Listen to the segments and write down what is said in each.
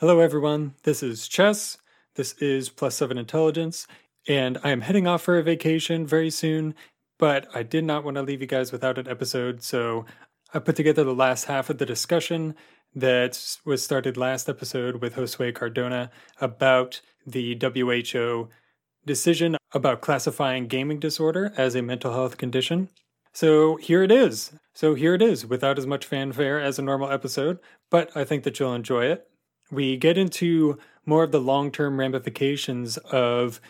Hello, everyone. This is Chess. This is Plus Seven Intelligence, and I am heading off for a vacation very soon. But I did not want to leave you guys without an episode, so I put together the last half of the discussion that was started last episode with Josue Cardona about the WHO decision about classifying gaming disorder as a mental health condition. So here it is. So here it is, without as much fanfare as a normal episode, but I think that you'll enjoy it we get into more of the long term ramifications of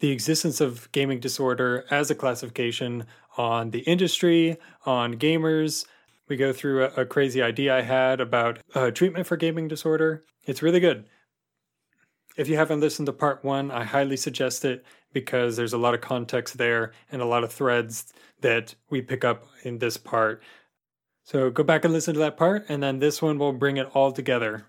the existence of gaming disorder as a classification on the industry, on gamers. We go through a, a crazy idea I had about uh, treatment for gaming disorder. It's really good. If you haven't listened to part one, I highly suggest it because there's a lot of context there and a lot of threads that we pick up in this part. So go back and listen to that part, and then this one will bring it all together.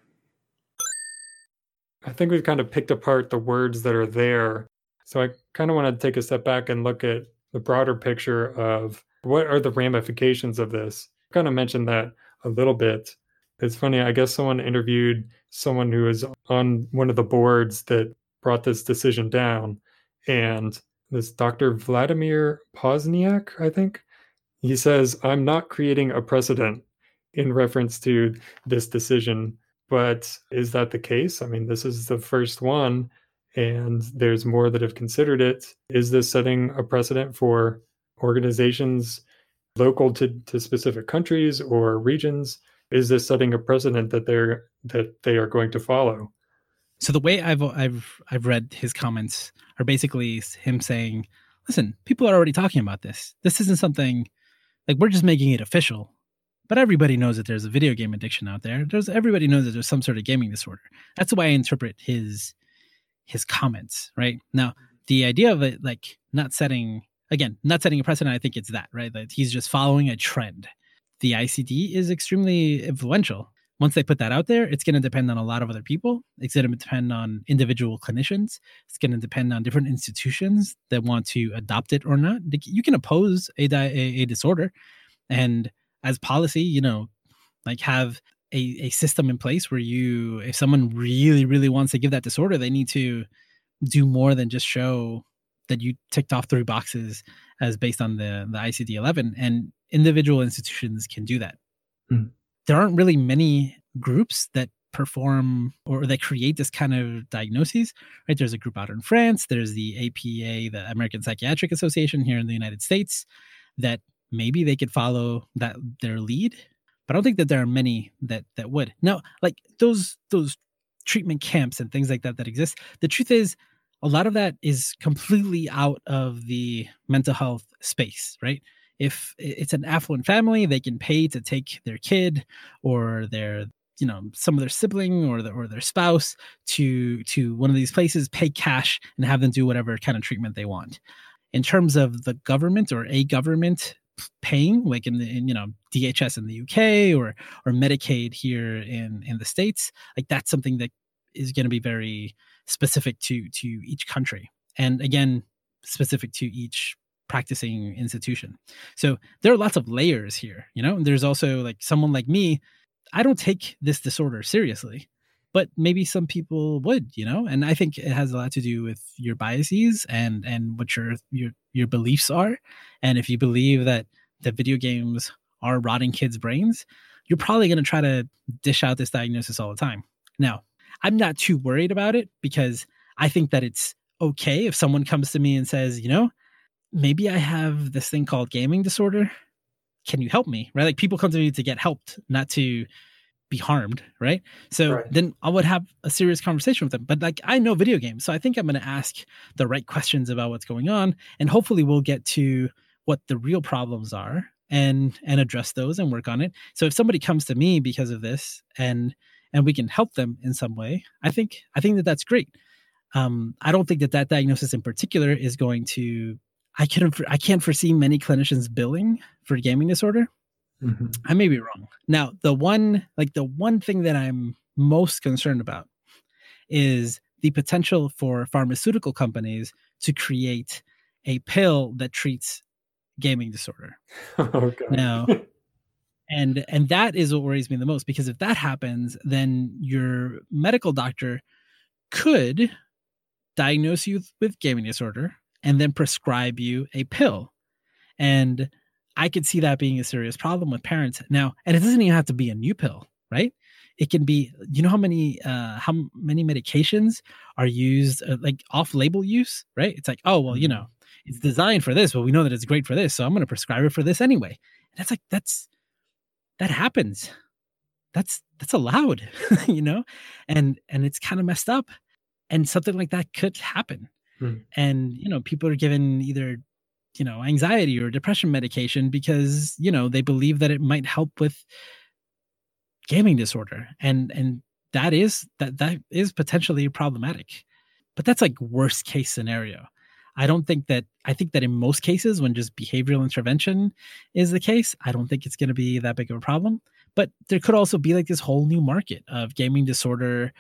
I think we've kind of picked apart the words that are there. So I kind of want to take a step back and look at the broader picture of what are the ramifications of this. I kind of mentioned that a little bit. It's funny, I guess someone interviewed someone who was on one of the boards that brought this decision down. And this Dr. Vladimir Poznyak, I think, he says, I'm not creating a precedent in reference to this decision but is that the case? I mean, this is the first one, and there's more that have considered it. Is this setting a precedent for organizations local to, to specific countries or regions? Is this setting a precedent that they're that they are going to follow? So the way I've I've I've read his comments are basically him saying, "Listen, people are already talking about this. This isn't something like we're just making it official but everybody knows that there's a video game addiction out there. There's everybody knows that there's some sort of gaming disorder. That's the way I interpret his his comments. Right now, the idea of it like not setting again, not setting a precedent. I think it's that right that he's just following a trend. The ICD is extremely influential. Once they put that out there, it's going to depend on a lot of other people. It's going to depend on individual clinicians. It's going to depend on different institutions that want to adopt it or not. You can oppose a, a, a disorder, and as policy, you know, like have a, a system in place where you, if someone really, really wants to give that disorder, they need to do more than just show that you ticked off three boxes as based on the, the ICD 11. And individual institutions can do that. Mm. There aren't really many groups that perform or that create this kind of diagnoses right there's a group out in france there's the apa the american psychiatric association here in the united states that maybe they could follow that their lead but i don't think that there are many that that would. Now like those those treatment camps and things like that that exist the truth is a lot of that is completely out of the mental health space right? If it's an affluent family they can pay to take their kid or their you know some of their sibling or the, or their spouse to to one of these places pay cash and have them do whatever kind of treatment they want. In terms of the government or a government paying like in the in, you know NHS in the UK or or Medicaid here in in the states like that's something that is going to be very specific to to each country. And again specific to each practicing institution. So there are lots of layers here you know? There's also like someone like me I don't take this disorder seriously but maybe some people would you know? And i think it has a lot to do with your biases and and what your your your beliefs are. And if you believe that the video games are rotting kids brains you're probably going to try to dish out this diagnosis all the time. Now i'm not too worried about it because i think that it's okay if someone comes to me and says you know maybe i have this thing called gaming disorder. Can you help me? Right? Like people come to me to get helped not to be harmed, right? So right. then I would have a serious conversation with them. But like I know video games, so I think I'm going to ask the right questions about what's going on, and hopefully we'll get to what the real problems are and and address those and work on it. So if somebody comes to me because of this and and we can help them in some way, I think I think that that's great. Um, I don't think that that diagnosis in particular is going to. I can I can't foresee many clinicians billing for gaming disorder Mm-hmm. I may be wrong. Now, the one like the one thing that I'm most concerned about is the potential for pharmaceutical companies to create a pill that treats gaming disorder. Oh, now, and and that is what worries me the most because if that happens then your medical doctor could diagnose you with gaming disorder and then prescribe you a pill and i could see that being a serious problem with parents. Now and it doesn't even have to be a new pill right? It can be you know how many uh how many medications are used uh, like off label use right? It's like oh well you know it's designed for this but we know that it's great for this so i'm going to prescribe it for this anyway. And that's like that's that happens. That's that's allowed you know? And and it's kind of messed up and something like that could happen. Hmm. and you know people are given either you know anxiety or depression medication because you know they believe that it might help with gaming disorder. And and that is that that is potentially problematic. But that's like worst case scenario. I don't think that i think that in most cases when just behavioral intervention is the case i don't think it's going to be that big of a problem. But there could also be like this whole new market of gaming disorder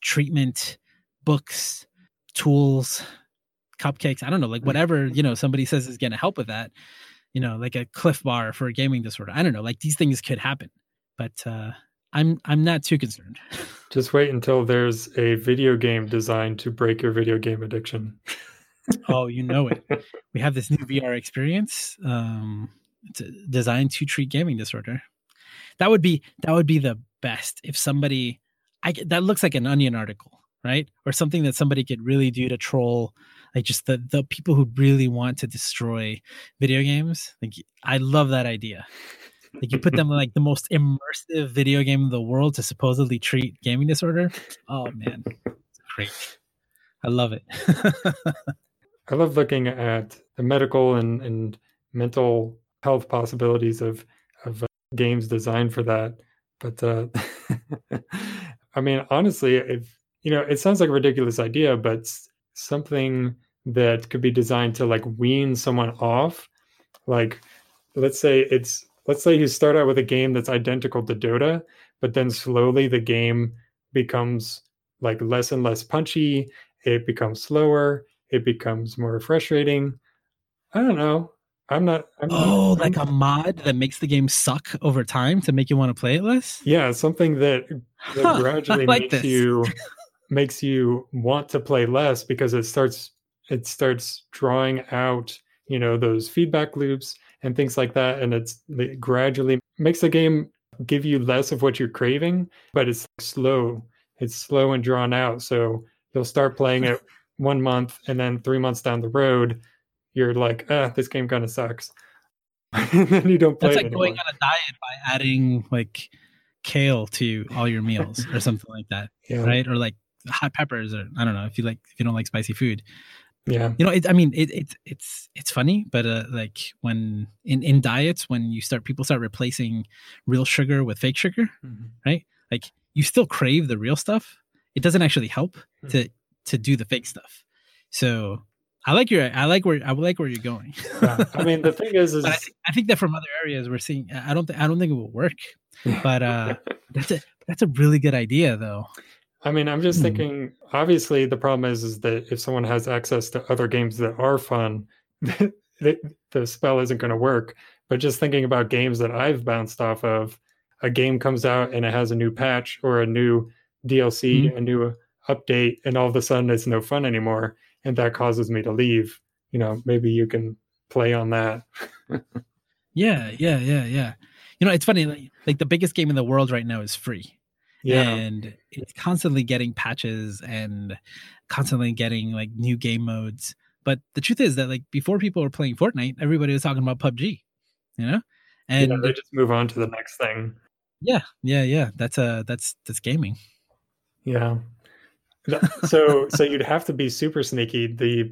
treatment books tools cupcakes i don't know like whatever you know somebody says is going to help with that you know like a Clif bar for a gaming disorder i don't know like these things could happen but uh, I'm I'm not too concerned. Just wait until there's a video game designed to break your video game addiction. oh, you know it. We have this new VR experience um, it's designed to treat gaming disorder. That would be that would be the best if somebody I that looks like an onion article, right? Or something that somebody could really do to troll like just the the people who really want to destroy video games. Like I love that idea. Like you put them in like the most immersive video game in the world to supposedly treat gaming disorder. Oh man, great. I love it. I love looking at the medical and, and mental health possibilities of of uh, games designed for that. But uh, I mean, honestly, if you know, it sounds like a ridiculous idea, but something that could be designed to like wean someone off. Like, let's say it's let's say you start out with a game that's identical to Dota, but then slowly the game becomes like less and less punchy. It becomes slower. It becomes more frustrating. I don't know. I'm not. I'm oh, not, like I'm, a mod that makes the game suck over time to make you want to play it less. Yeah, something that, that huh, gradually like makes this. you makes you want to play less because it starts it starts drawing out you know those feedback loops and things like that. And it's it gradually makes the game give you less of what you're craving, but it's slow. It's slow and drawn out. So you'll start playing it one month, and then three months down the road, you're like, ah, this game kind of sucks. and then you don't play. It. It's like going on a diet by adding like kale to all your meals or something like that, yeah. right? Or like hot peppers, or I don't know if you like if you don't like spicy food. Yeah. You know it, i mean it, it it's it's funny but uh, like when in in diets when you start people start replacing real sugar with fake sugar mm-hmm. right? Like you still crave the real stuff. It doesn't actually help mm-hmm. to to do the fake stuff. So i like your i like where i like where you're going. Yeah. i mean the thing is, is I, th- I, think that from other areas we're seeing i don't th- i don't think it will work. But uh that's a that's a really good idea though I mean, I'm just mm. thinking. Obviously, the problem is is that if someone has access to other games that are fun, the, the spell isn't going to work. But just thinking about games that I've bounced off of, a game comes out and it has a new patch or a new DLC, mm-hmm. a new update, and all of a sudden it's no fun anymore, and that causes me to leave. You know, maybe you can play on that. yeah, yeah, yeah, yeah. You know, it's funny. Like, like the biggest game in the world right now is free yeah. and it's constantly getting patches and constantly getting like new game modes. But the truth is that like before people were playing fortnite everybody was talking about pubg you know? And yeah, they just move on to the next thing. Yeah yeah yeah. That's uh that's that's gaming. Yeah. So so you'd have to be super sneaky. The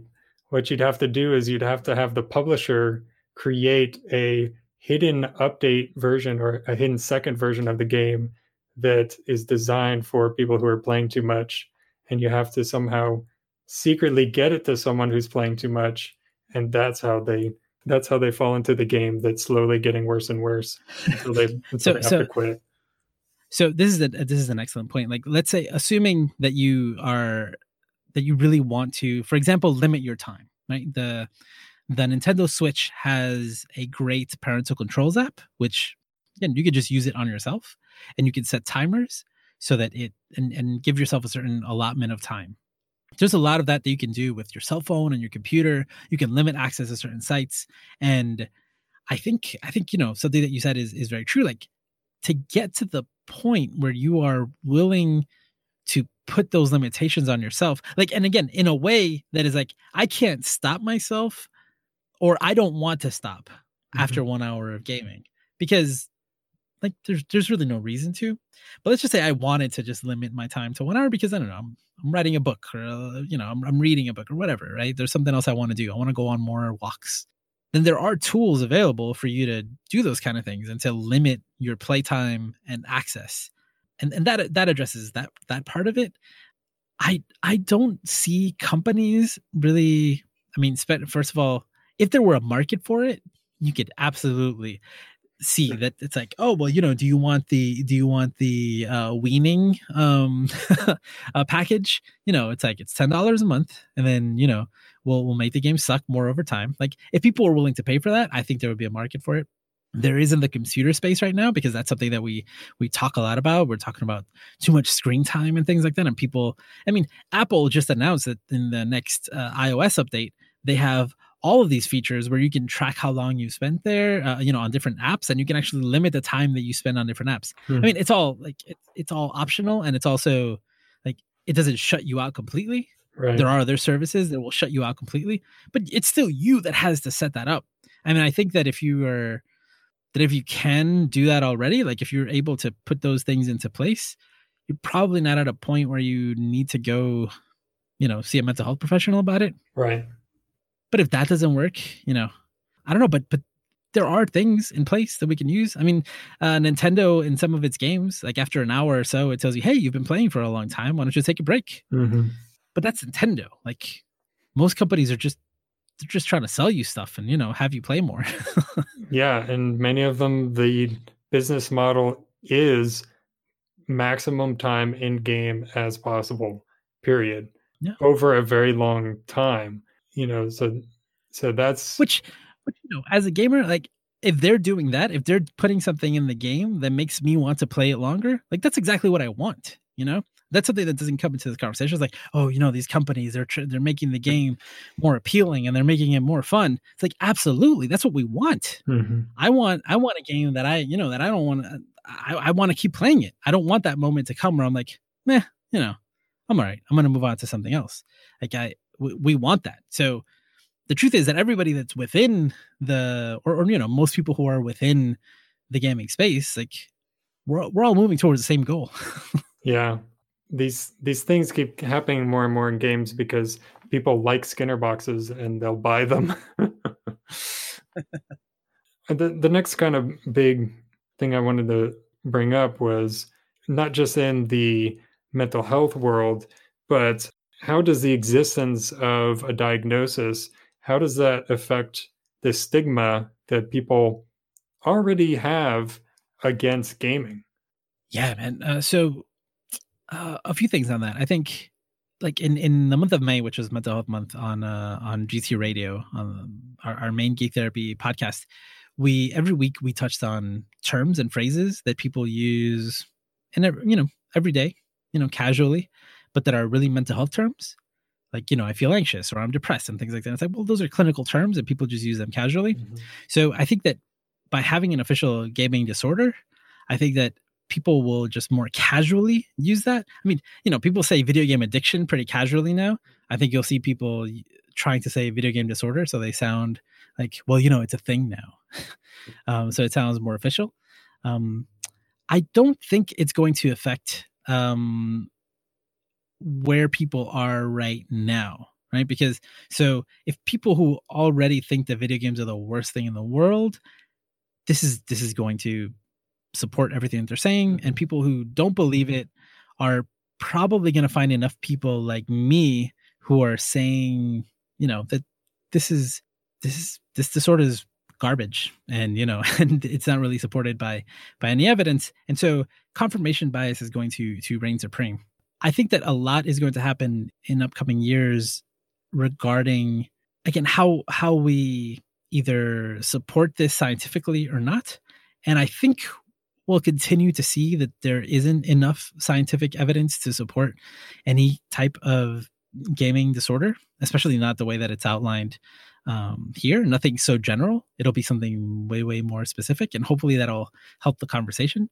what you'd have to do is you'd have to have the publisher create a hidden update version or a hidden second version of the game that is designed for people who are playing too much and you have to somehow secretly get it to someone who's playing too much and that's how they that's how they fall into the game that's slowly getting worse and worse until they, until so, they have so, to quit. So this is a this is an excellent point. Like let's say assuming that you are that you really want to for example limit your time right? The the Nintendo Switch has a great parental controls app which again, you could just use it on yourself and you can set timers so that it and, and give yourself a certain allotment of time. There's a lot of that that you can do with your cell phone and your computer. You can limit access to certain sites. And I think I think, you know, something that you said is is very true. Like to get to the point where you are willing to put those limitations on yourself. Like, and again, in a way that is like, I can't stop myself or I don't want to stop mm-hmm. after one hour of gaming because like there's there's really no reason to. But let's just say I wanted to just limit my time to one hour because I don't know I'm, I'm writing a book or uh, you know I'm, I'm reading a book or whatever. Right? There's something else I want to do. I want to go on more walks. Then there are tools available for you to do those kind of things and to limit your playtime and access. And and that that addresses that that part of it. I I don't see companies really. I mean, first of all, if there were a market for it, you could absolutely see that it's like oh well you know do you want the do you want the uh weaning um uh, package? You know it's like it's ten dollars a month and then you know we'll we'll make the game suck more over time. Like if people are willing to pay for that i think there would be a market for it. There is in the computer space right now because that's something that we we talk a lot about. We're talking about too much screen time and things like that and people i mean apple just announced that in the next uh, ios update they have all of these features where you can track how long you spent there, uh, you know, on different apps, and you can actually limit the time that you spend on different apps. Hmm. I mean, it's all like it's it's all optional, and it's also like it doesn't shut you out completely. Right. There are other services that will shut you out completely, but it's still you that has to set that up. I mean, I think that if you are that if you can do that already, like if you're able to put those things into place, you're probably not at a point where you need to go, you know, see a mental health professional about it. Right. But if that doesn't work, you know, I don't know, but but there are things in place that we can use. I mean, uh, Nintendo in some of its games, like after an hour or so, it tells you, "Hey, you've been playing for a long time. Why don't you take a break?" Mm-hmm. But that's Nintendo. Like most companies are just they're just trying to sell you stuff and you know have you play more. yeah, and many of them, the business model is maximum time in game as possible. Period. Yeah. Over a very long time you know so so that's which which you know as a gamer like if they're doing that if they're putting something in the game that makes me want to play it longer like that's exactly what i want you know? That's something that doesn't come into this conversation. It's like oh you know these companies they're tr- they're making the game more appealing and they're making it more fun. It's like absolutely that's what we want. Mm-hmm. i want i want a game that i you know that i don't want to i, I want to keep playing it. I don't want that moment to come where i'm like meh you know i'm all right. I'm gonna move on to something else. Like i we, we want that. So the truth is that everybody that's within the or, or, you know most people who are within the gaming space like we're, we're all moving towards the same goal. Yeah. These these things keep happening more and more in games because people like skinner boxes and they'll buy them. The, the next kind of big thing i wanted to bring up was not just in the mental health world but how does the existence of a diagnosis how does that affect the stigma that people already have against gaming? Yeah man. Uh, so uh, a few things on that. I think like in in the month of may which was mental health month on uh on gt radio on our, our main geek therapy podcast we every week we touched on terms and phrases that people use in you know every day you know casually but that are really mental health terms? Like you know i feel anxious or i'm depressed and things like that. It's like well those are clinical terms and people just use them casually. Mm-hmm. so i think that by having an official gaming disorder i think that people will just more casually use that. I mean you know people say video game addiction pretty casually now. I think you'll see people trying to say video game disorder so they sound like well you know it's a thing now. Um, so it sounds more official. Um, i don't think it's going to affect um, where people are right now right? Because so if people who already think that video games are the worst thing in the world this is this is going to support everything that they're saying and mm-hmm. people who don't believe it are probably going to find enough people like me who are saying you know that this is this is this disorder is garbage and you know and it's not really supported by by any evidence. And so confirmation bias is going to to reign supreme I think that a lot is going to happen in upcoming years regarding again how how we either support this scientifically or not. And I think we'll continue to see that there isn't enough scientific evidence to support any type of gaming disorder, especially not the way that it's outlined um, here. Nothing so general. It'll be something way, way more specific, and hopefully that'll help the conversation.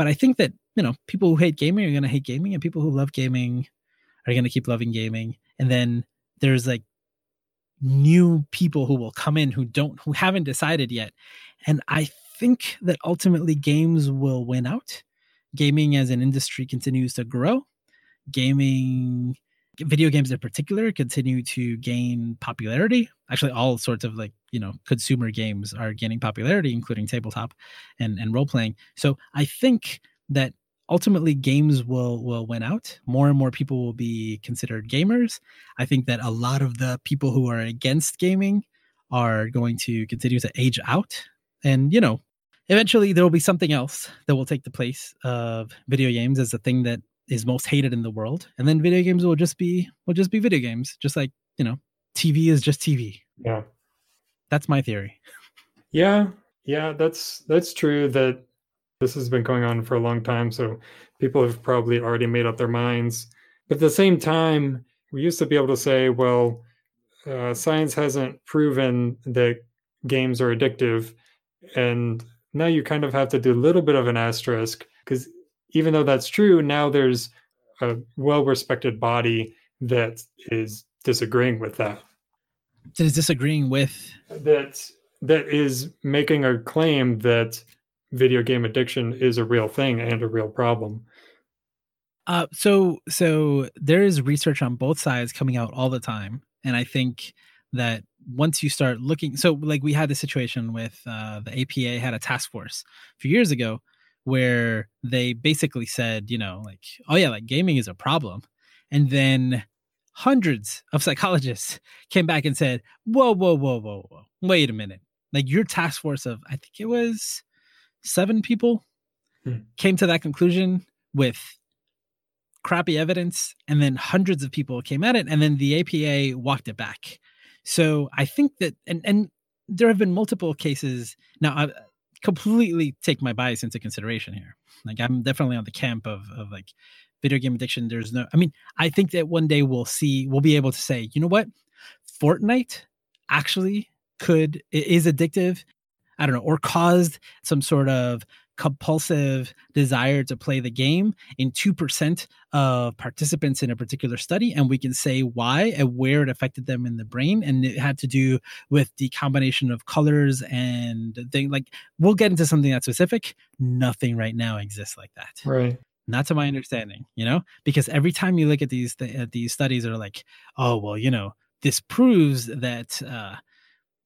But I think that you know people who hate gaming are going to hate gaming, and people who love gaming are going to keep loving gaming. And then there's like new people who will come in who don't who haven't decided yet. And i think that ultimately games will win out. Gaming as an industry continues to grow. Gaming video games in particular continue to gain popularity. Actually all sorts of like you know consumer games are gaining popularity including tabletop and and role playing so i think that ultimately games will will win out. More and more people will be considered gamers. I think that a lot of the people who are against gaming are going to continue to age out. And you know eventually there will be something else that will take the place of video games as the thing that is most hated in the world. And then video games will just be will just be video games just like you know tv is just tv yeah that's my theory yeah yeah that's that's true that this has been going on for a long time, so people have probably already made up their minds. But at the same time, we used to be able to say, well, uh, science hasn't proven that games are addictive. And now you kind of have to do a little bit of an asterisk because even though that's true, now there's a well respected body that is disagreeing with that. That is disagreeing with that that is making a claim that video game addiction is a real thing and a real problem. Uh, so so there is research on both sides coming out all the time, and I think that once you start looking, so like we had the situation with uh, the APA had a task force a few years ago where they basically said, you know, like, oh yeah, like gaming is a problem, and then hundreds of psychologists came back and said, whoa, whoa, whoa, whoa, whoa, wait a minute, like your task force of I think it was seven people hmm. came to that conclusion with crappy evidence and then hundreds of people came at it and then the APA walked it back. So I think that and and there have been multiple cases now I completely take my bias into consideration here. Like I'm definitely on the camp of of like video game addiction there's no I mean I think that one day we'll see we'll be able to say, you know what? Fortnite actually could is addictive I don't know, or caused some sort of compulsive desire to play the game in 2% of participants in a particular study and we can say why and where it affected them in the brain and it had to do with the combination of colors and thing like we'll get into something that specific. Nothing right now exists like that. Right not to my understanding you know because every time you look at these th- these studies are like oh well you know this proves that uh,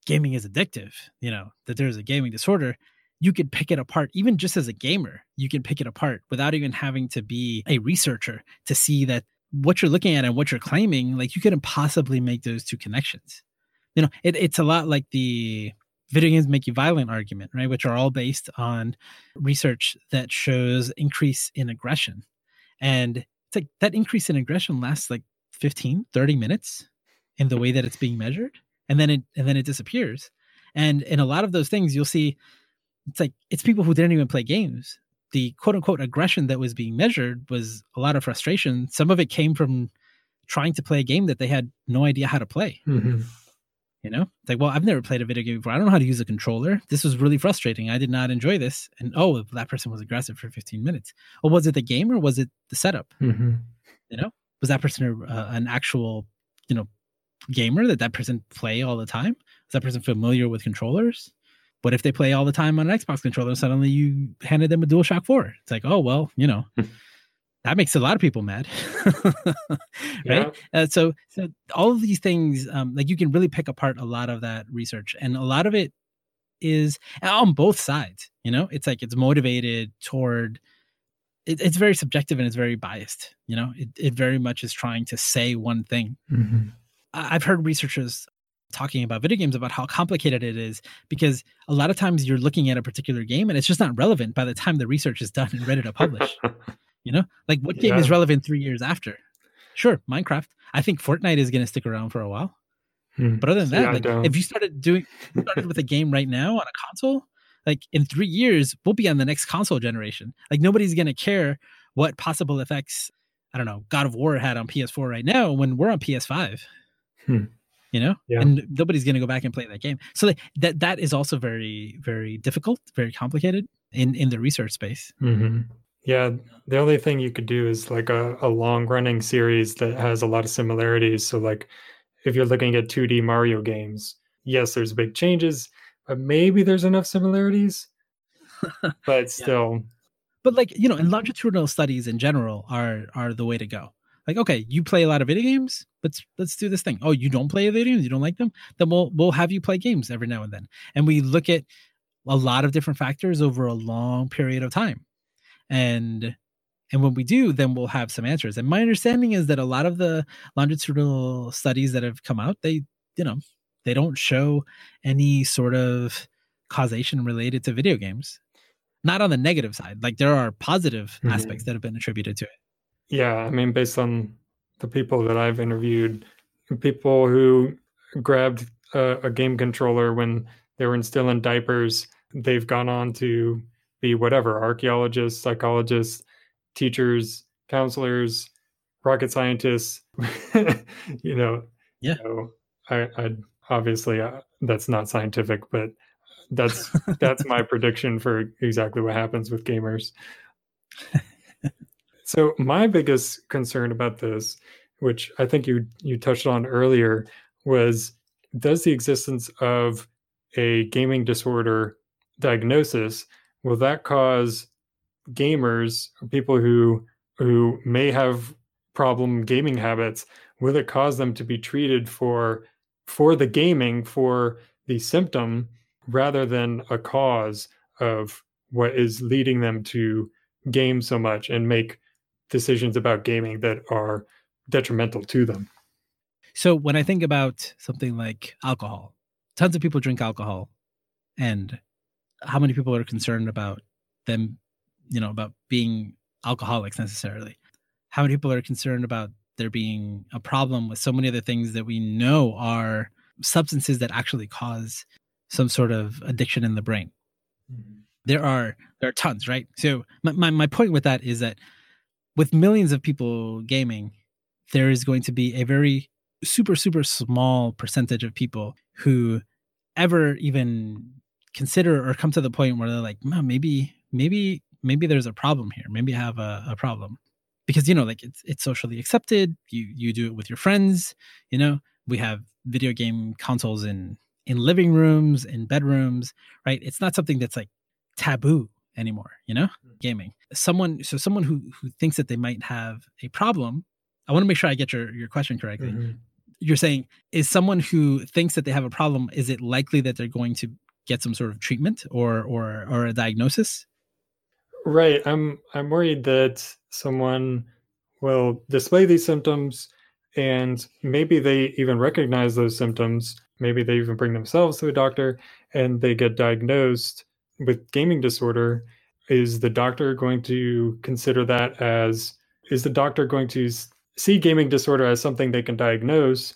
gaming is addictive, you know, that there's a gaming disorder, you could pick it apart even just as a gamer. You can pick it apart without even having to be a researcher to see that what you're looking at and what you're claiming, like you couldn't possibly make those two connections. You know, it, it's a lot like the video games make you violent argument, right? Which are all based on research that shows increase in aggression. And it's like that increase in aggression lasts like 15, 30 minutes in the way that it's being measured and then it and then it disappears. And in a lot of those things, you'll see it's like it's people who didn't even play games. The quote unquote aggression that was being measured was a lot of frustration. Some of it came from trying to play a game that they had no idea how to play. Mm-hmm. You know, it's like, well, I've never played a video game before. I don't know how to use a controller. This was really frustrating. I did not enjoy this. And oh, that person was aggressive for 15 minutes. Or was it the game or was it the setup? Mm-hmm. You know, was that person uh, an actual, you know, gamer that that person play all the time? Is that person familiar with controllers? But if they play all the time on an Xbox controller suddenly you handed them a DualShock 4? It's like, oh, well, you know, that makes a lot of people mad. right. Yeah. Uh, so, so all of these things, um, like you can really pick apart a lot of that research and a lot of it is on both sides, you know, it's like it's motivated toward, it, it's very subjective and it's very biased, you know, it, it very much is trying to say one thing. Mm-hmm. I've heard researchers talking about video games about how complicated it is because a lot of times you're looking at a particular game and it's just not relevant by the time the research is done and ready to publish. you know, like what game yeah. is relevant three years after? Sure, Minecraft. I think Fortnite is going to stick around for a while. Hmm. But other than that, yeah, like, if you started doing started with a game right now on a console, like in three years we'll be on the next console generation like nobody's going to care what possible effects i don't know god of war had on ps4 right now when we're on ps5 Hmm. you know Yeah. and nobody's going to go back and play that game so like, that that is also very very difficult very complicated in in the research space hmm Yeah, the only thing you could do is like a, a long running series that has a lot of similarities. So, like, if you're looking at 2D Mario games, yes, there's big changes, but maybe there's enough similarities. But still, but like you know and longitudinal studies in general are are the way to go. Like okay you play a lot of video games let's let's do this thing. Oh you don't play video games you don't like them? Then we'll we'll have you play games every now and then. And we look at a lot of different factors over a long period of time and and when we do then we'll have some answers. And my understanding is that a lot of the longitudinal studies that have come out they you know they don't show any sort of causation related to video games. Not on the negative side like there are positive Mhm. aspects that have been attributed to it. Yeah, I mean, based on the people that I've interviewed, people who grabbed a, a game controller when they were still in diapers, they've gone on to be whatever archaeologists, psychologists, teachers, counselors, rocket scientists. you know, Yeah. So I, I obviously uh, that's not scientific, but that's that's my prediction for exactly what happens with gamers. so my biggest concern about this, which I think you you touched on earlier, was does the existence of a gaming disorder diagnosis will that cause gamers people who who may have problem gaming habits will it cause them to be treated for for the gaming for the symptom rather than a cause of what is leading them to game so much and make decisions about gaming that are detrimental to them? So when i think about something like alcohol tons of people drink alcohol and how many people are concerned about them you know about being alcoholics necessarily? How many people are concerned about there being a problem with so many other things that we know are substances that actually cause some sort of addiction in the brain? Mm-hmm. There are there are tons right? So my, my, my point with that is that with millions of people gaming there is going to be a very super super small percentage of people who ever even consider or come to the point where they're like "Man, maybe maybe maybe there's a problem here. Maybe i have a, a problem. Because you know like it's it's socially accepted. You you do it with your friends you know? We have video game consoles in in living rooms in bedrooms right? It's not something that's like taboo anymore you know? Gaming. Someone so someone who who thinks that they might have a problem i want to make sure i get your your question correctly. Mhm. you're saying is someone who thinks that they have a problem is it likely that they're going to get some sort of treatment or or or a diagnosis? Right. I'm i'm worried that someone will display these symptoms and maybe they even recognize those symptoms. Maybe they even bring themselves to a doctor and they get diagnosed with gaming disorder. Is the doctor going to consider that as is the doctor going to see gaming disorder as something they can diagnose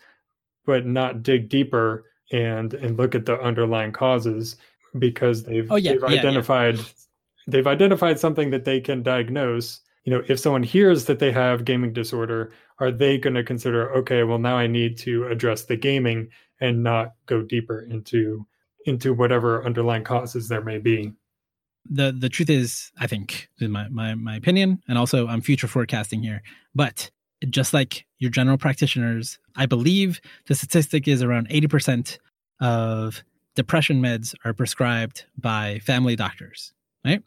but not dig deeper and and look at the underlying causes because they've Oh, yeah, they've yeah, yeah. identified they've identified something that they can diagnose. You know if someone hears that they have gaming disorder are they going to consider okay well now i need to address the gaming and not go deeper into into whatever underlying causes there may be the the truth is i think in my my my opinion and also i'm future forecasting here but just like your general practitioners i believe the statistic is around 80% of depression meds are prescribed by family doctors right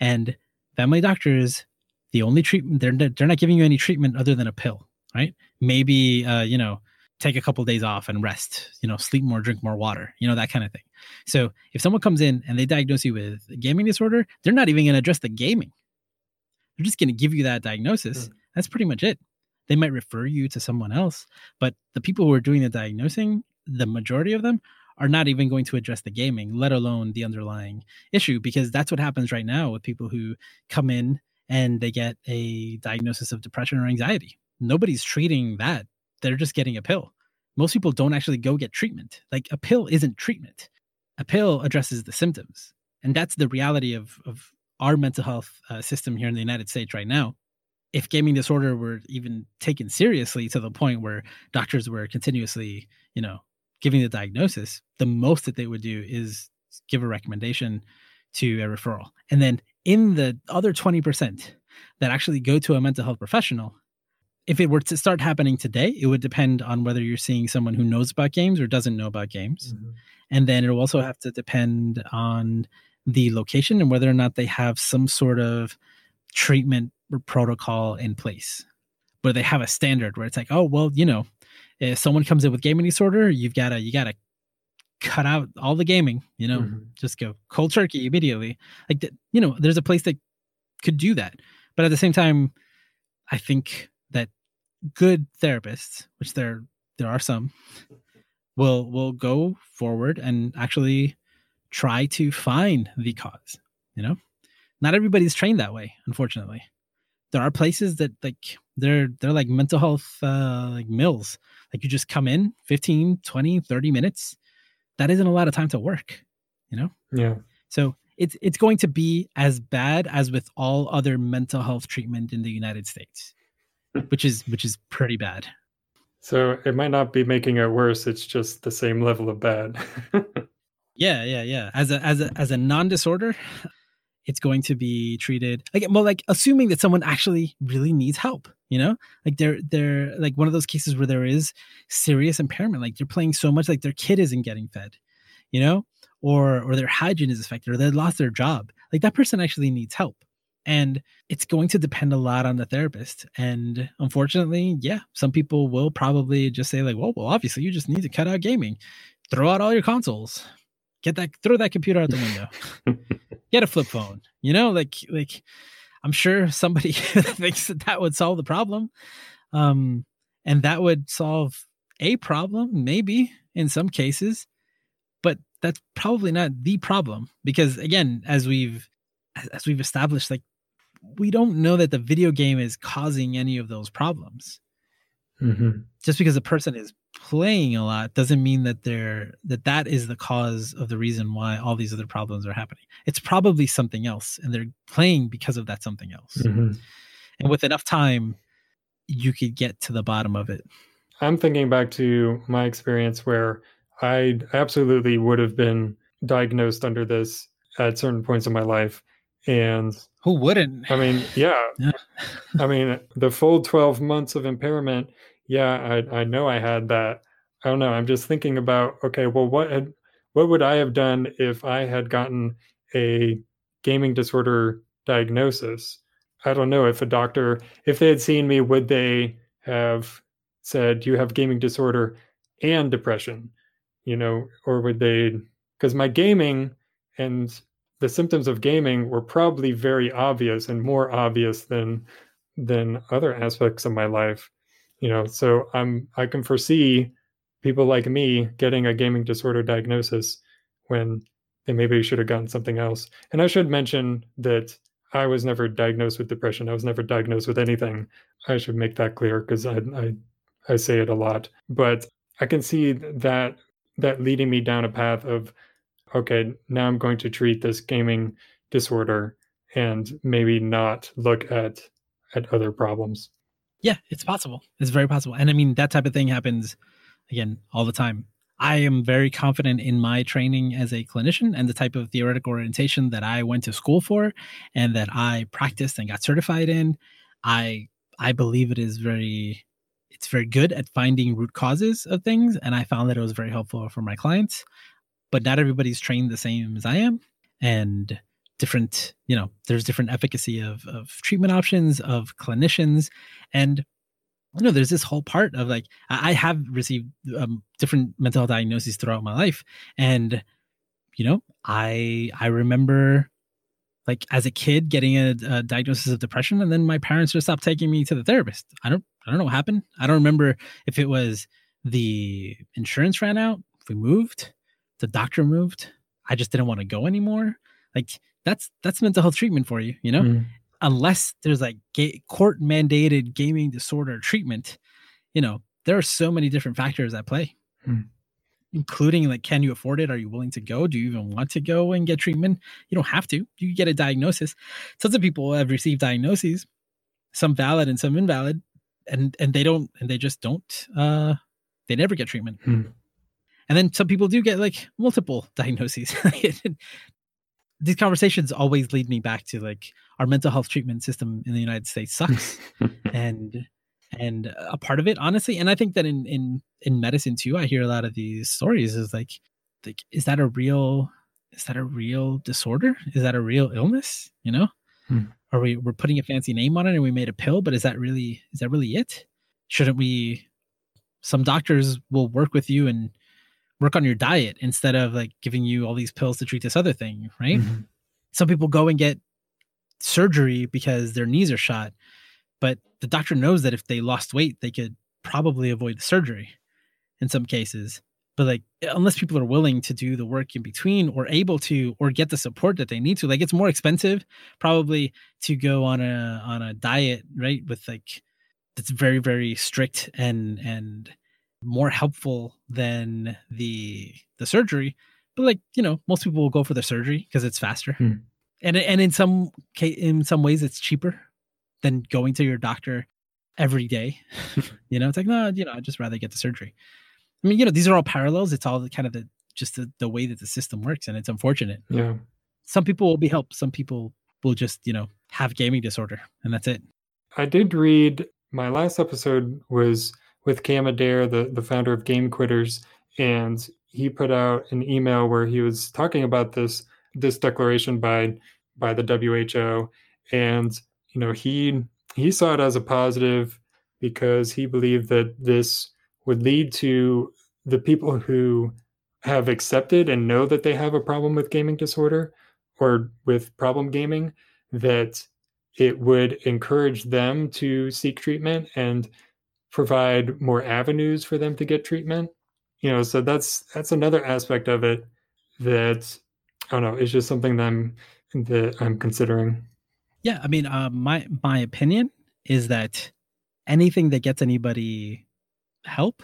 and family doctors the only treatment they're they're not giving you any treatment other than a pill right maybe uh you know take a couple days off and rest you know sleep more drink more water you know that kind of thing so if someone comes in and they diagnose you with a gaming disorder, they're not even going to address the gaming. They're just going to give you that diagnosis. Mm. That's pretty much it. They might refer you to someone else, but the people who are doing the diagnosing, the majority of them are not even going to address the gaming, let alone the underlying issue, because that's what happens right now with people who come in and they get a diagnosis of depression or anxiety. Nobody's treating that. They're just getting a pill. Most people don't actually go get treatment. Like a pill isn't treatment a pill addresses the symptoms and that's the reality of of our mental health uh, system here in the United States right now. If gaming disorder were even taken seriously to the point where doctors were continuously, you know, giving the diagnosis, the most that they would do is give a recommendation to a referral. And then in the other 20% that actually go to a mental health professional, if it were to start happening today, it would depend on whether you're seeing someone who knows about games or doesn't know about games. Mm-hmm. And then it'll also have to depend on the location and whether or not they have some sort of treatment protocol in place but they have a standard where it's like, oh, well, you know, if someone comes in with gaming disorder, you've got to, you got to cut out all the gaming, you know, mm-hmm. just go cold turkey immediately. Like, you know, there's a place that could do that. But at the same time, I think that good therapists, which there there are some, will will go forward and actually try to find the cause. You know, not everybody's trained that way, unfortunately. There are places that like they're they're like mental health uh like mills. Like you just come in 15, 20, 30 minutes. That isn't a lot of time to work, you know? Yeah. So it's it's going to be as bad as with all other mental health treatment in the United States, which is which is pretty bad. So it might not be making it worse; it's just the same level of bad. yeah, yeah, yeah. As a as a as a non-disorder, it's going to be treated like well, like assuming that someone actually really needs help. You know, like they're they're like one of those cases where there is serious impairment. Like they're playing so much, like their kid isn't getting fed. You know, or or their hygiene is affected or they lost their job like that person actually needs help and it's going to depend a lot on the therapist and unfortunately yeah some people will probably just say like well, well obviously you just need to cut out gaming throw out all your consoles get that throw that computer out the window get a flip phone you know like like i'm sure somebody thinks that that would solve the problem um and that would solve a problem maybe in some cases but that's probably not the problem because again as we've as we've established like we don't know that the video game is causing any of those problems mm-hmm. just because a person is playing a lot doesn't mean that they're that that is the cause of the reason why all these other problems are happening it's probably something else and they're playing because of that something else mm-hmm. and with enough time you could get to the bottom of it i'm thinking back to my experience where I absolutely would have been diagnosed under this at certain points in my life. And who wouldn't? I mean, yeah. yeah. I mean, the full 12 months of impairment, yeah, I, I know I had that. I don't know. I'm just thinking about, okay, well, what had, what would I have done if I had gotten a gaming disorder diagnosis? I don't know if a doctor, if they had seen me, would they have said, you have gaming disorder and depression? you know, or would they? Because my gaming and the symptoms of gaming were probably very obvious and more obvious than than other aspects of my life you know so i'm i can foresee people like me getting a gaming disorder diagnosis when they maybe should have gotten something else. And i should mention that i was never diagnosed with depression. I was never diagnosed with anything. I should make that clear because I, I i say it a lot. But i can see that that leading me down a path of okay now i'm going to treat this gaming disorder and maybe not look at at other problems yeah it's possible. It's very possible. And i mean that type of thing happens again all the time. I am very confident in my training as a clinician and the type of theoretical orientation that i went to school for and that i practiced and got certified in. I i believe it is very it's very good at finding root causes of things and i found that it was very helpful for my clients. But not everybody's trained the same as i am and different you know there's different efficacy of of treatment options of clinicians. And you know there's this whole part of like i have received um, different mental health diagnoses throughout my life. And you know i i remember like as a kid getting a, a, diagnosis of depression and then my parents just stopped taking me to the therapist. I don't i don't know what happened. I don't remember if it was the insurance ran out we moved the doctor moved i just didn't want to go anymore. Like that's that's mental health treatment for you you know? Mm. unless there's like ga- court mandated gaming disorder treatment you know there are so many different factors at play. Mm. including like can you afford it? Are you willing to go? Do you even want to go and get treatment? You don't have to. You get a diagnosis. Tons of people have received diagnoses some valid and some invalid and and they don't and they just don't uh they never get treatment. Hmm. and then some people do get like multiple diagnoses these conversations always lead me back to like our mental health treatment system in the united states sucks. And and a part of it honestly and i think that in in in medicine too i hear a lot of these stories is like like is that a real is that a real disorder? Is that a real illness? You know? Hmm. are we we're putting a fancy name on it and we made a pill but is that really is that really it? Shouldn't we some doctors will work with you and work on your diet instead of like giving you all these pills to treat this other thing right Mhm. some people go and get surgery because their knees are shot but the doctor knows that if they lost weight they could probably avoid the surgery in some cases but like unless people are willing to do the work in between or able to or get the support that they need to like it's more expensive probably to go on a on a diet right with like that's very very strict and and more helpful than the the surgery. But like you know most people will go for the surgery because it's faster. Hmm. and and in some in some ways it's cheaper than going to your doctor every day. You know it's like no you know i'd just rather get the surgery. I mean you know these are all parallels. It's all the kind of the just the, the way that the system works and it's unfortunate. Yeah. some people will be helped. Some people will just you know have gaming disorder and that's it. I did read my last episode was with Cam Adair, the, the founder of Game Quitters, and he put out an email where he was talking about this this declaration by by the WHO. And you know, he he saw it as a positive because he believed that this would lead to the people who have accepted and know that they have a problem with gaming disorder or with problem gaming that it would encourage them to seek treatment and provide more avenues for them to get treatment. You know so that's that's another aspect of it that i don't know it's just something that i'm that i'm considering. Yeah i mean uh, my my opinion is that anything that gets anybody help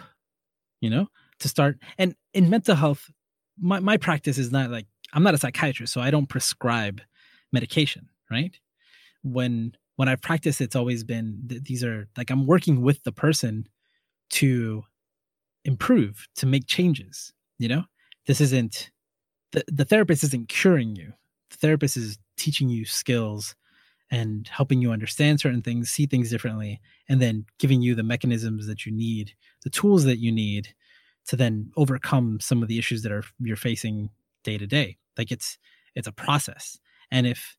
you know to start and in mental health my, my practice is not like i'm not a psychiatrist so i don't prescribe medication right? When when i practice it's always been th- these are like i'm working with the person to improve to make changes you know? This isn't the, the therapist isn't curing you. The therapist is teaching you skills and helping you understand certain things see things differently and then giving you the mechanisms that you need the tools that you need to then overcome some of the issues that are you're facing day to day. Like it's it's a process. And if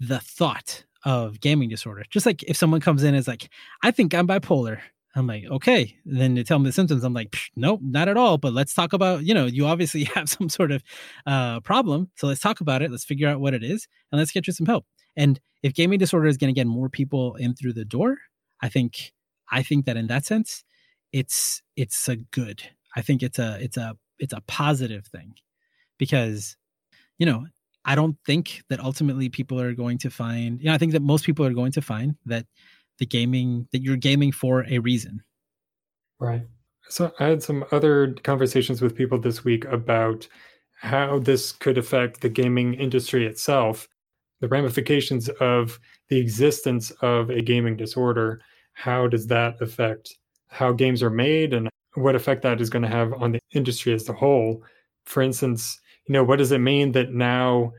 the thought of gaming disorder. Just like if someone comes in as like i think i'm bipolar. I'm like okay. Then they tell me the symptoms. I'm like nope not at all but let's talk about you know you obviously have some sort of uh problem so let's talk about it. Let's figure out what it is and let's get you some help. And if gaming disorder is going to get more people in through the door i think i think that in that sense it's it's a good i think it's a it's a it's a positive thing. Because you know i don't think that ultimately people are going to find you know i think that most people are going to find that the gaming that you're gaming for a reason. Right. So i had some other conversations with people this week about how this could affect the gaming industry itself the ramifications of the existence of a gaming disorder. How does that affect how games are made and what effect that is going to have on the industry as a whole? For instance you know what does it mean that now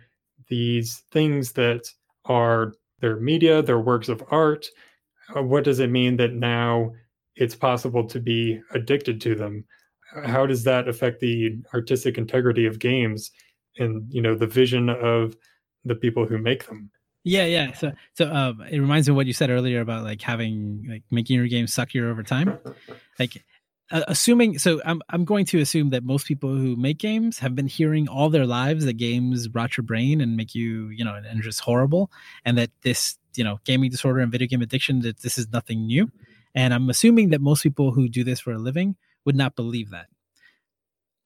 these things that are their media their works of art uh, what does it mean that now it's possible to be addicted to them? How does that affect the artistic integrity of games and you know the vision of the people who make them? Yeah yeah. So so um it reminds me of what you said earlier about like having like making your game suckier over time. Like uh, assuming so I'm I'm going to assume that most people who make games have been hearing all their lives that games rot your brain and make you you know and just horrible and that this you know gaming disorder and video game addiction that this is nothing new. And I'm assuming that most people who do this for a living would not believe that.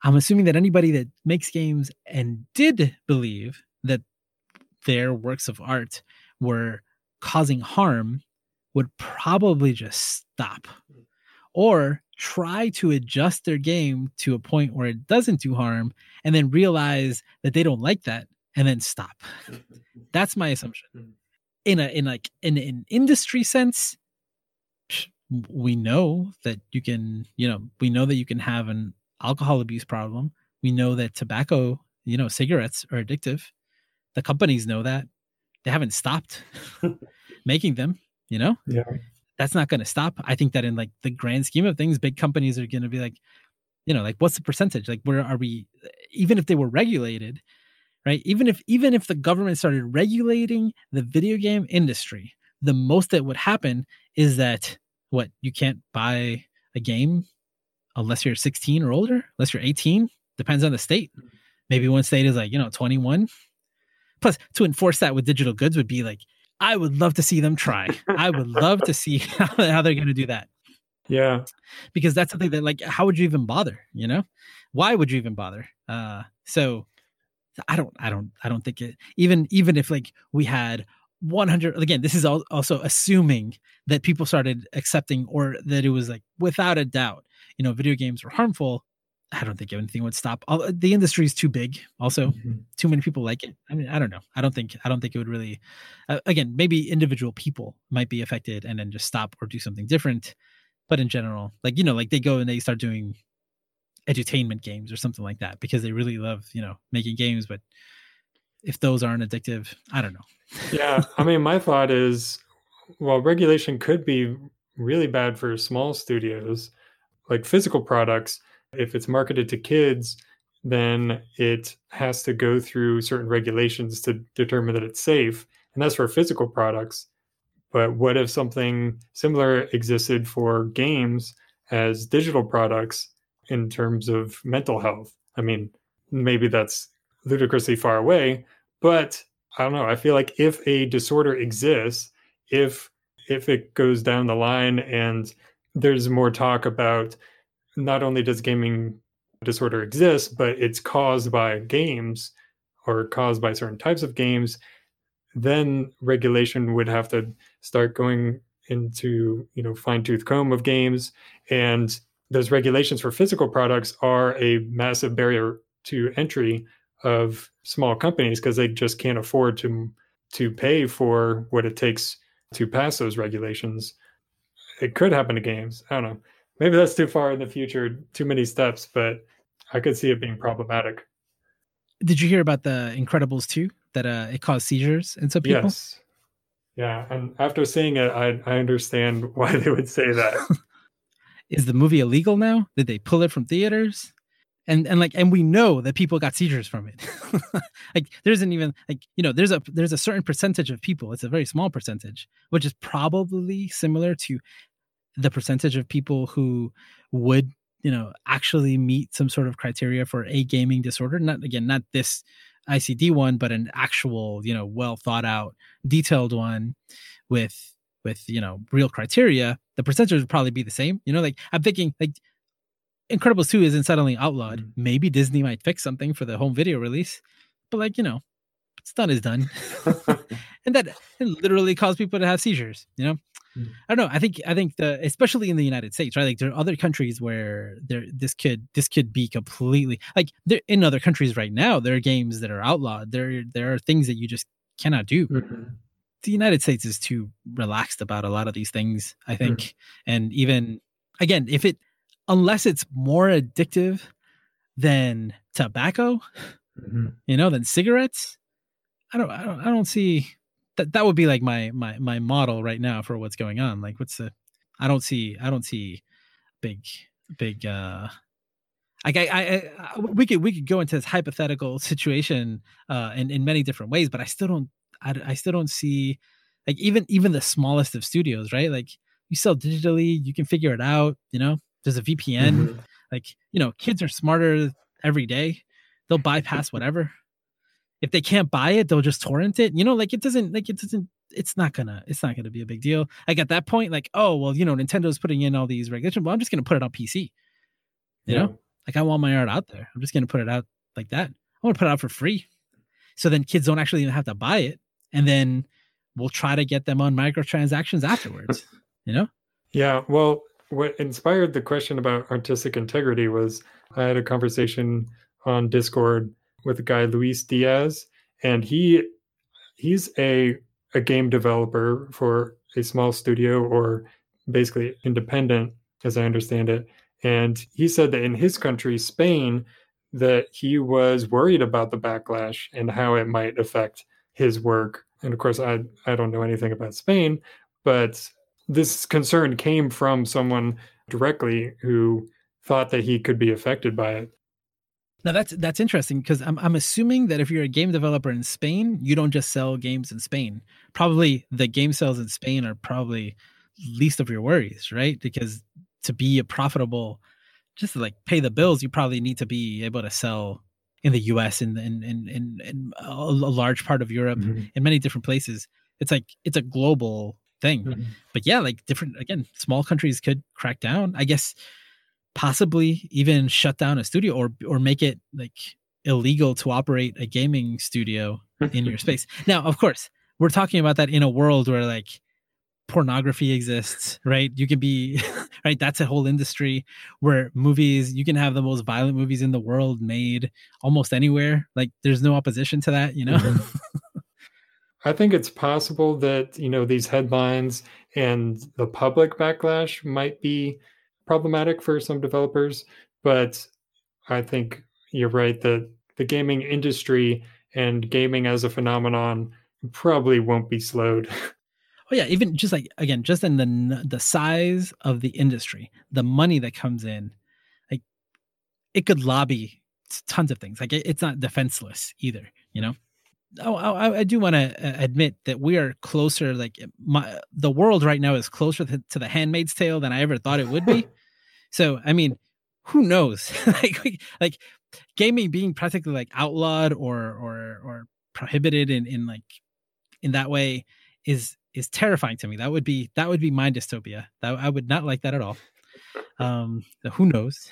I'm assuming that anybody that makes games and did believe that their works of art were causing harm would probably just stop or try to adjust their game to a point where it doesn't do harm and then realize that they don't like that and then stop. That's my assumption. Hmm. In a in like in an industry sense, we know that you can, you know, we know that you can have an alcohol abuse problem. We know that tobacco, you know, cigarettes are addictive. The companies know that. They haven't stopped making them, you know? Yeah. That's not going to stop. I think that in like the grand scheme of things, big companies are going to be like, you know, like what's the percentage? Like where are we even if they were regulated, right? Even if even if the government started regulating the video game industry, the most that would happen is that what you can't buy a game unless you're 16 or older, unless you're 18. Depends on the state. Hmm. Maybe one state is like, you know, 21. Plus, to enforce that with digital goods would be like, I would love to see them try. I would love to see how, how they're going to do that. Yeah. Because that's something that, like, how would you even bother? You know, why would you even bother? Uh, so I don't, I don't, I don't think it, even, even if like we had 100 again this is also assuming that people started accepting or that it was like without a doubt you know video games were harmful i don't think anything would stop. The industry is too big also. Mm-hmm. too many people like it. I mean i don't know. I don't think i don't think it would really uh, again maybe individual people might be affected and then just stop or do something different. But in general like you know like they go and they start doing edutainment games or something like that because they really love you know making games. But if those aren't addictive i don't know. Yeah, I mean, my thought is, well, regulation could be really bad for small studios, like physical products. If it's marketed to kids, then it has to go through certain regulations to determine that it's safe, and that's for physical products. But what if something similar existed for games as digital products in terms of mental health? I mean, maybe that's ludicrously far away, but I don't know. I feel like if a disorder exists, if if it goes down the line and there's more talk about not only does gaming disorder exist, but it's caused by games or caused by certain types of games, then regulation would have to start going into, you know, fine-tooth comb of games. And those regulations for physical products are a massive barrier to entry of small companies because they just can't afford to to pay for what it takes to pass those regulations. It could happen to games. I don't know. Maybe that's too far in the future, too many steps, but I could see it being problematic. Did you hear about the Incredibles 2? that uh, it caused seizures in some people? Yes. Yeah, and after seeing it, I I understand why they would say that. Is the movie illegal now? Did they pull it from theaters? and and like and we know that people got seizures from it like there isn't even like you know there's a there's a certain percentage of people it's a very small percentage which is probably similar to the percentage of people who would you know actually meet some sort of criteria for a gaming disorder not again not this icd one but an actual you know well thought out detailed one with with you know real criteria the percentage would probably be the same you know like i'm thinking like Incredibles 2 isn't suddenly outlawed. Mm. Maybe Disney might fix something for the home video release, but like, you know, it's done is done. and that literally caused people to have seizures, you know? Mm. I don't know. I think I think the especially in the United States, right? Like there are other countries where there this could this could be completely like there in other countries right now, there are games that are outlawed. There there are things that you just cannot do. Mm-hmm. The United States is too relaxed about a lot of these things, I think. Mm. And even again, if it unless it's more addictive than tobacco, mm-hmm. you know, than cigarettes. I don't, I don't, I don't see that. That would be like my my my model right now for what's going on. Like, what's the? I don't see, I don't see big, big. uh like I, I, I, we could we could go into this hypothetical situation uh in in many different ways, but I still don't I, I still don't see like even even the smallest of studios, right? Like you sell digitally, you can figure it out, you know. There's a VPN. Mm-hmm. Like, you know, kids are smarter every day. They'll bypass whatever. If they can't buy it, they'll just torrent it. You know, like it doesn't like it doesn't it's not gonna it's not gonna be a big deal. Like at that point, like, oh well, you know, Nintendo's putting in all these regulations. Well, I'm just gonna put it on PC. You yeah. know? Like I want my art out there. I'm just gonna put it out like that. I want to put it out for free. So then kids don't actually even have to buy it. And then we'll try to get them on microtransactions afterwards. You know? Yeah. Well, what inspired the question about artistic integrity was I had a conversation on Discord with a guy Luis Diaz, and he he's a a game developer for a small studio or basically independent, as I understand it. And he said that in his country, Spain, that he was worried about the backlash and how it might affect his work. And of course, I I don't know anything about Spain, but this concern came from someone directly who thought that he could be affected by it. Now that's that's interesting because I'm I'm assuming that if you're a game developer in Spain, you don't just sell games in Spain. Probably the game sales in Spain are probably least of your worries, right? Because to be a profitable, just to like pay the bills, you probably need to be able to sell in the U.S. and in in in, in a, large part of Europe, mm-hmm. in many different places. It's like it's a global thing. Mm-hmm. But yeah, like different again, small countries could crack down. I guess possibly even shut down a studio or or make it like illegal to operate a gaming studio in your space. Now, of course, we're talking about that in a world where like pornography exists, right? You can be right, that's a whole industry where movies, you can have the most violent movies in the world made almost anywhere. Like there's no opposition to that, you know. Mm-hmm. I think it's possible that, you know, these headlines and the public backlash might be problematic for some developers, but I think you're right that the gaming industry and gaming as a phenomenon probably won't be slowed. Oh yeah, even just like again, just in the the size of the industry, the money that comes in, like it could lobby tons of things. Like it, it's not defenseless either, you know. Oh, I, I do want to uh, admit that we are closer. Like my, the world right now is closer to, to the Handmaid's Tale than I ever thought it would be. So I mean, who knows? like like gaming being practically like outlawed or or or prohibited in in like in that way is is terrifying to me. That would be that would be my dystopia. That I would not like that at all. Um, who knows?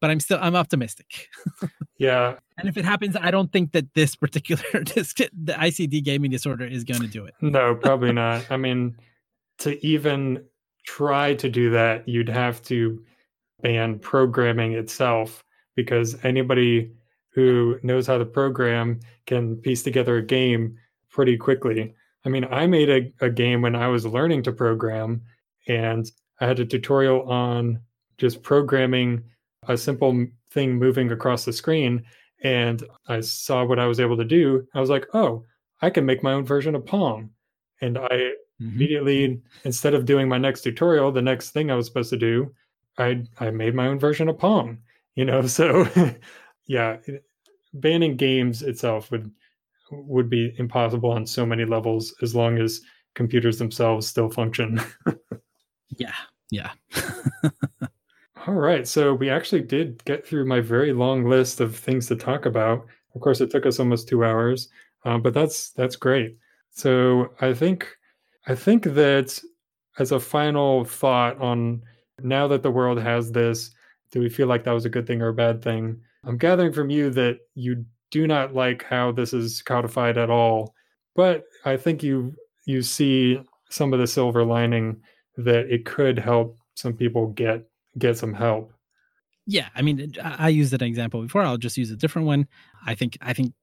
but I'm still I'm optimistic. Yeah. And if it happens, I don't think that this particular the ICD gaming disorder is going to do it. No, probably not. I mean, to even try to do that, you'd have to ban programming itself because anybody who knows how to program can piece together a game pretty quickly. I mean, I made a, a game when I was learning to program, and I had a tutorial on just programming a simple thing moving across the screen. And I saw what I was able to do. I was like, oh, I can make my own version of Pong. And I Mm-hmm. Immediately, instead of doing my next tutorial, the next thing I was supposed to do, I I made my own version of Pong. You know, so yeah, banning games itself would would be impossible on so many levels as long as computers themselves still function. yeah, yeah. All right, so we actually did get through my very long list of things to talk about. Of course, it took us almost two hours, uh, but that's that's great. So I think I think that as a final thought on now that the world has this, do we feel like that was a good thing or a bad thing? I'm gathering from you that you do not like how this is codified at all, but I think you you see some of the silver lining that it could help some people get get some help. Yeah, I mean, I used an example before. I'll just use a different one. I think I think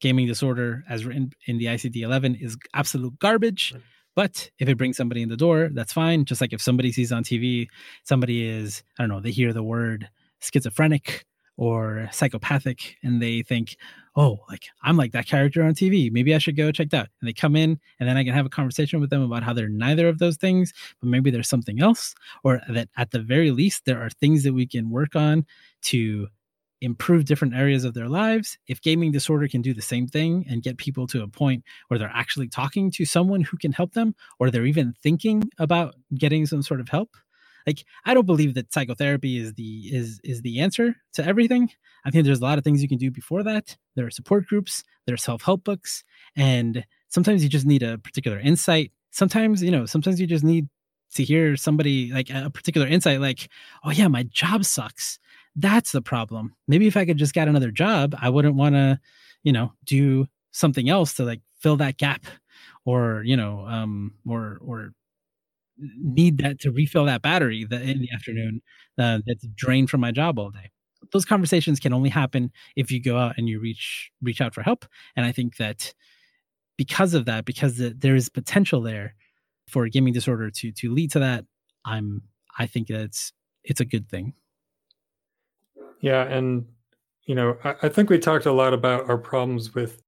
gaming disorder, as written in the ICD-11, is absolute garbage. Right but if it brings somebody in the door, that's fine. Just like if somebody sees on TV, somebody is, I don't know, they hear the word schizophrenic or psychopathic and they think, oh, like I'm like that character on TV. Maybe I should go check that. And they come in and then I can have a conversation with them about how they're neither of those things, but maybe there's something else, or that at the very least, there are things that we can work on to improve different areas of their lives, if gaming disorder can do the same thing and get people to a point where they're actually talking to someone who can help them, or they're even thinking about getting some sort of help, like I don't believe that psychotherapy is the is is the answer to everything. I think there's a lot of things you can do before that. There are support groups, there are self-help books, and sometimes you just need a particular insight. Sometimes, you know, sometimes you just need to hear somebody like a particular insight like, "Oh yeah, my job sucks." that's the problem. Maybe if I could just get another job, I wouldn't want to, you know, do something else to like fill that gap or, you know, um, or, or need that to refill that battery that in the afternoon uh, that's drained from my job all day. Those conversations can only happen if you go out and you reach reach out for help. And i think that because of that because the, there is potential there for a gaming disorder to to lead to that i'm i think that it's it's a good thing. Yeah and you know I, I think we talked a lot about our problems with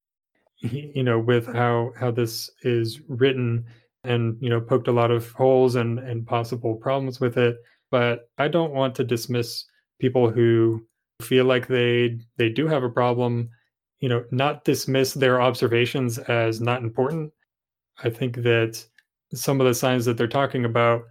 you know with how how this is written and you know poked a lot of holes and and possible problems with it. But i don't want to dismiss people who feel like they they do have a problem you know not dismiss their observations as not important. I think that some of the signs that they're talking about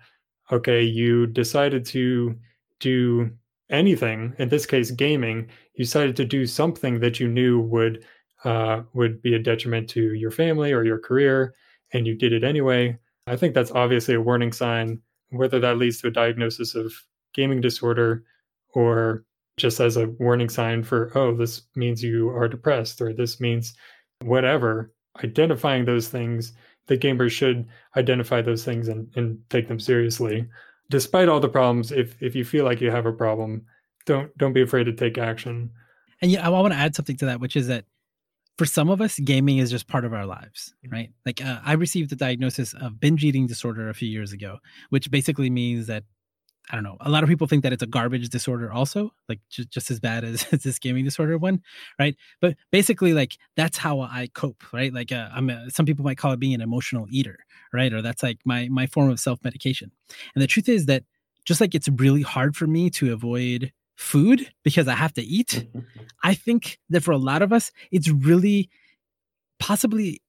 okay you decided to do anything in this case gaming you decided to do something that you knew would uh, would be a detriment to your family or your career and you did it anyway i think that's obviously a warning sign whether that leads to a diagnosis of gaming disorder or just as a warning sign for, oh, this means you are depressed or this means whatever. Identifying those things, the gamers should identify those things and, and take them seriously. Despite all the problems, if if you feel like you have a problem, don't don't be afraid to take action. And yeah, I want to add something to that, which is that for some of us, gaming is just part of our lives, mm-hmm. right? Like uh, I received the diagnosis of binge eating disorder a few years ago, which basically means that I don't know. A lot of people think that it's a garbage disorder, also, like just, just as bad as, as this gaming disorder one, right? But basically, like that's how I cope, right? Like uh, I'm. A, some people might call it being an emotional eater, right? Or that's like my my form of self medication. And the truth is that just like it's really hard for me to avoid food because I have to eat, I think that for a lot of us, it's really possibly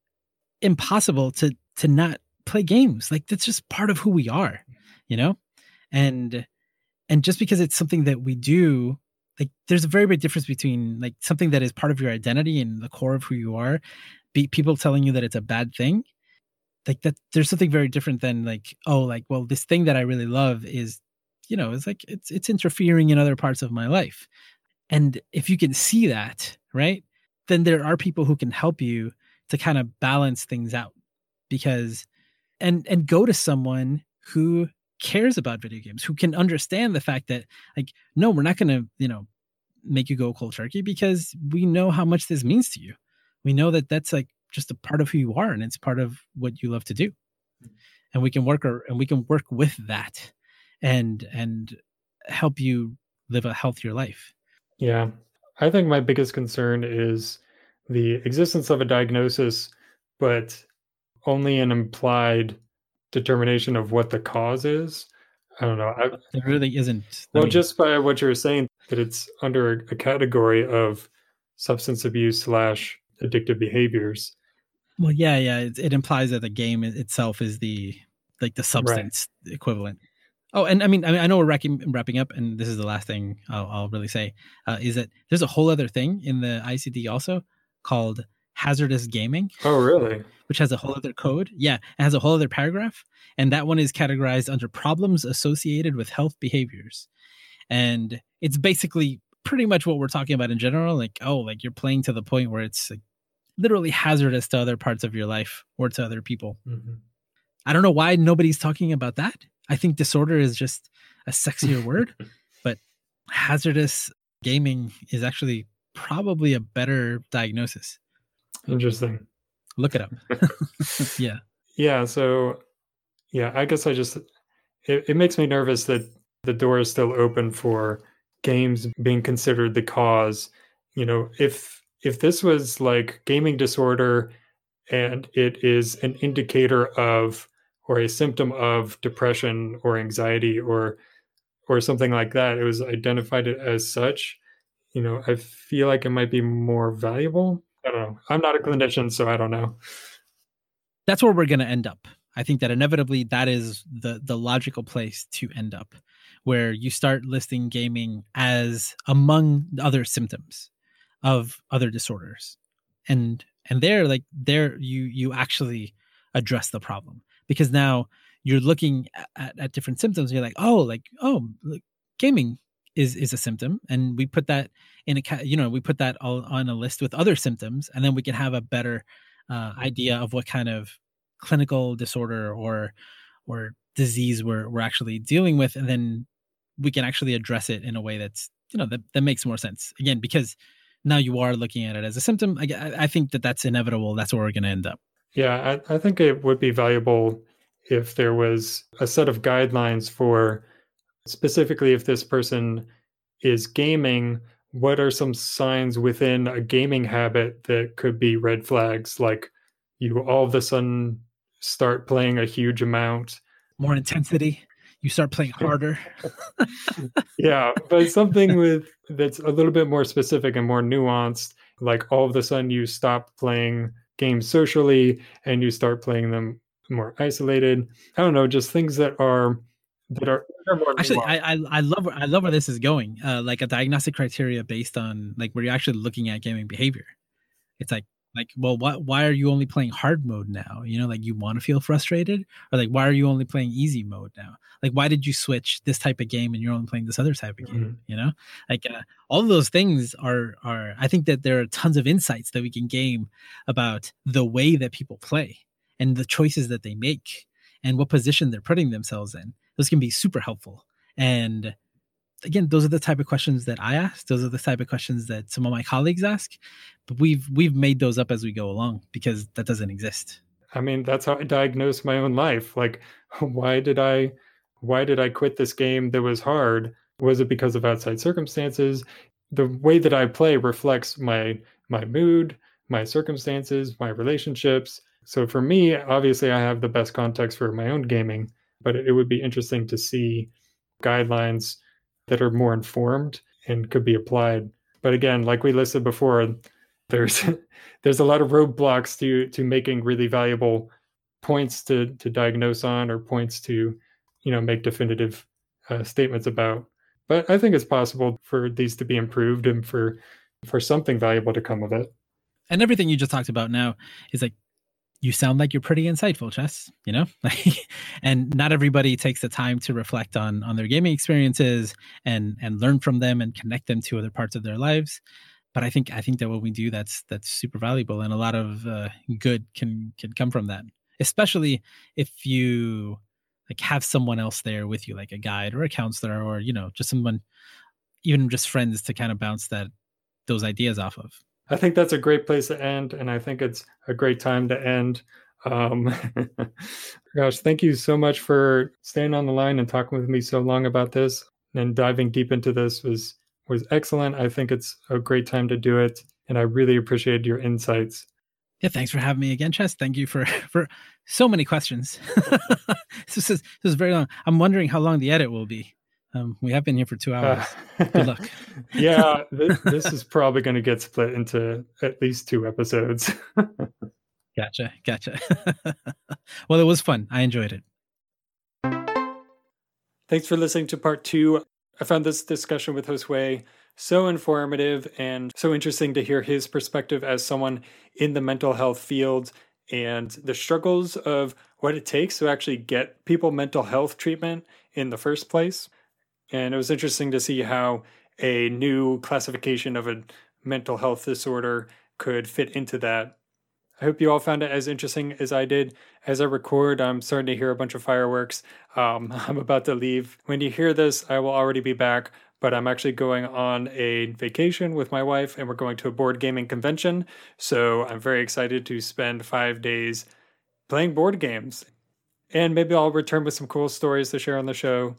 impossible to to not play games. Like that's just part of who we are, you know and and just because it's something that we do like there's a very big difference between like something that is part of your identity and the core of who you are be people telling you that it's a bad thing like that there's something very different than like oh like well this thing that i really love is you know it's like it's it's interfering in other parts of my life and if you can see that right then there are people who can help you to kind of balance things out because and and go to someone who cares about video games, who can understand the fact that, like, no, we're not going to, you know, make you go cold turkey because we know how much this means to you. We know that that's like just a part of who you are and it's part of what you love to do. Hmm. And we can work or, and we can work with that and and help you live a healthier life. Yeah. I think my biggest concern is the existence of a diagnosis, but only an implied determination of what the cause is. I don't know. I, it really isn't. Well, mean, just by what you're saying, that it's under a category of substance abuse slash addictive behaviors. Well, yeah, yeah. It, it, implies that the game itself is the like the substance right. equivalent. Oh, and I mean, I mean, I know we're wrapping, wrapping up, and this is the last thing I'll, I'll really say uh, is that there's a whole other thing in the ICD also called hazardous gaming. Oh, really? Which has a whole other code. Yeah, it has a whole other paragraph. And that one is categorized under problems associated with health behaviors. And it's basically pretty much what we're talking about in general. Like, oh, like you're playing to the point where it's like literally hazardous to other parts of your life or to other people. Mm-hmm. I don't know why nobody's talking about that. I think disorder is just a sexier word, but hazardous gaming is actually probably a better diagnosis. Interesting. Look it up. yeah. Yeah. So, yeah, I guess I just, it, it makes me nervous that the door is still open for games being considered the cause. You know, if, if this was like gaming disorder and it is an indicator of or a symptom of depression or anxiety or or something like that it was identified as such you know i feel like it might be more valuable I don't know. I'm not a clinician, so I don't know. That's where we're going to end up. I think that inevitably that is the the logical place to end up, where you start listing gaming as among other symptoms of other disorders, and and there like there you you actually address the problem because now you're looking at, at different symptoms. you're like, oh, like oh, like, gaming is is a symptom and we put that in a you know we put that all on a list with other symptoms and then we can have a better uh, idea of what kind of clinical disorder or or disease we're we're actually dealing with, and then we can actually address it in a way that's you know that that makes more sense. Again, because now you are looking at it as a symptom. I, I think that that's inevitable. That's where we're going to end up. Yeah, I, I think it would be valuable if there was a set of guidelines for specifically if this person is gaming what are some signs within a gaming habit that could be red flags? Like you all of a sudden start playing a huge amount. More intensity. You start playing harder. Yeah but something with that's a little bit more specific and more nuanced like all of a sudden you stop playing games socially and you start playing them more isolated i don't know just things that are that are, actually I, I, I love I love where this is going. Uh, like a diagnostic criteria based on like where you're actually looking at gaming behavior. It's like like well why why are you only playing hard mode now? You know like you want to feel frustrated or like why are you only playing easy mode now? Like why did you switch this type of game and you're only playing this other type of game? Mm-hmm. You know like uh, all of those things are are I think that there are tons of insights that we can gain about the way that people play and the choices that they make and what position they're putting themselves in those can be super helpful. And again, those are the type of questions that I ask. Those are the type of questions that some of my colleagues ask. But we've we've made those up as we go along because that doesn't exist. I mean, that's how I diagnose my own life. Like, why did I why did I quit this game that was hard? Was it because of outside circumstances? The way that I play reflects my my mood, my circumstances, my relationships. So for me, obviously I have the best context for my own gaming, but it would be interesting to see guidelines that are more informed and could be applied. But again, like we listed before, there's there's a lot of roadblocks to to making really valuable points to to diagnose on or points to you know make definitive uh, statements about. But I think it's possible for these to be improved and for for something valuable to come of it. And everything you just talked about now is like you sound like you're pretty insightful, Chess. You know, and not everybody takes the time to reflect on on their gaming experiences and and learn from them and connect them to other parts of their lives. But I think I think that when we do, that's that's super valuable, and a lot of uh, good can can come from that. Especially if you like have someone else there with you, like a guide or a counselor, or you know, just someone, even just friends, to kind of bounce that those ideas off of. I think that's a great place to end, and I think it's a great time to end. Um, gosh, thank you so much for staying on the line and talking with me so long about this and diving deep into this was was excellent. I think it's a great time to do it, and I really appreciate your insights. Yeah, thanks for having me again, Chess. Thank you for for so many questions. this is this is very long. I'm wondering how long the edit will be. Um, we have been here for two hours. Uh, Good luck. yeah, this, this is probably going to get split into at least two episodes. gotcha, gotcha. well, it was fun. I enjoyed it. Thanks for listening to part two. I found this discussion with Josue so informative and so interesting to hear his perspective as someone in the mental health field and the struggles of what it takes to actually get people mental health treatment in the first place. And it was interesting to see how a new classification of a mental health disorder could fit into that. I hope you all found it as interesting as I did. As I record, I'm starting to hear a bunch of fireworks. Um, I'm about to leave. When you hear this, I will already be back, but I'm actually going on a vacation with my wife and we're going to a board gaming convention. So I'm very excited to spend five days playing board games. And maybe I'll return with some cool stories to share on the show.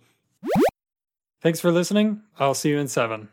Thanks for listening. I'll see you in seven.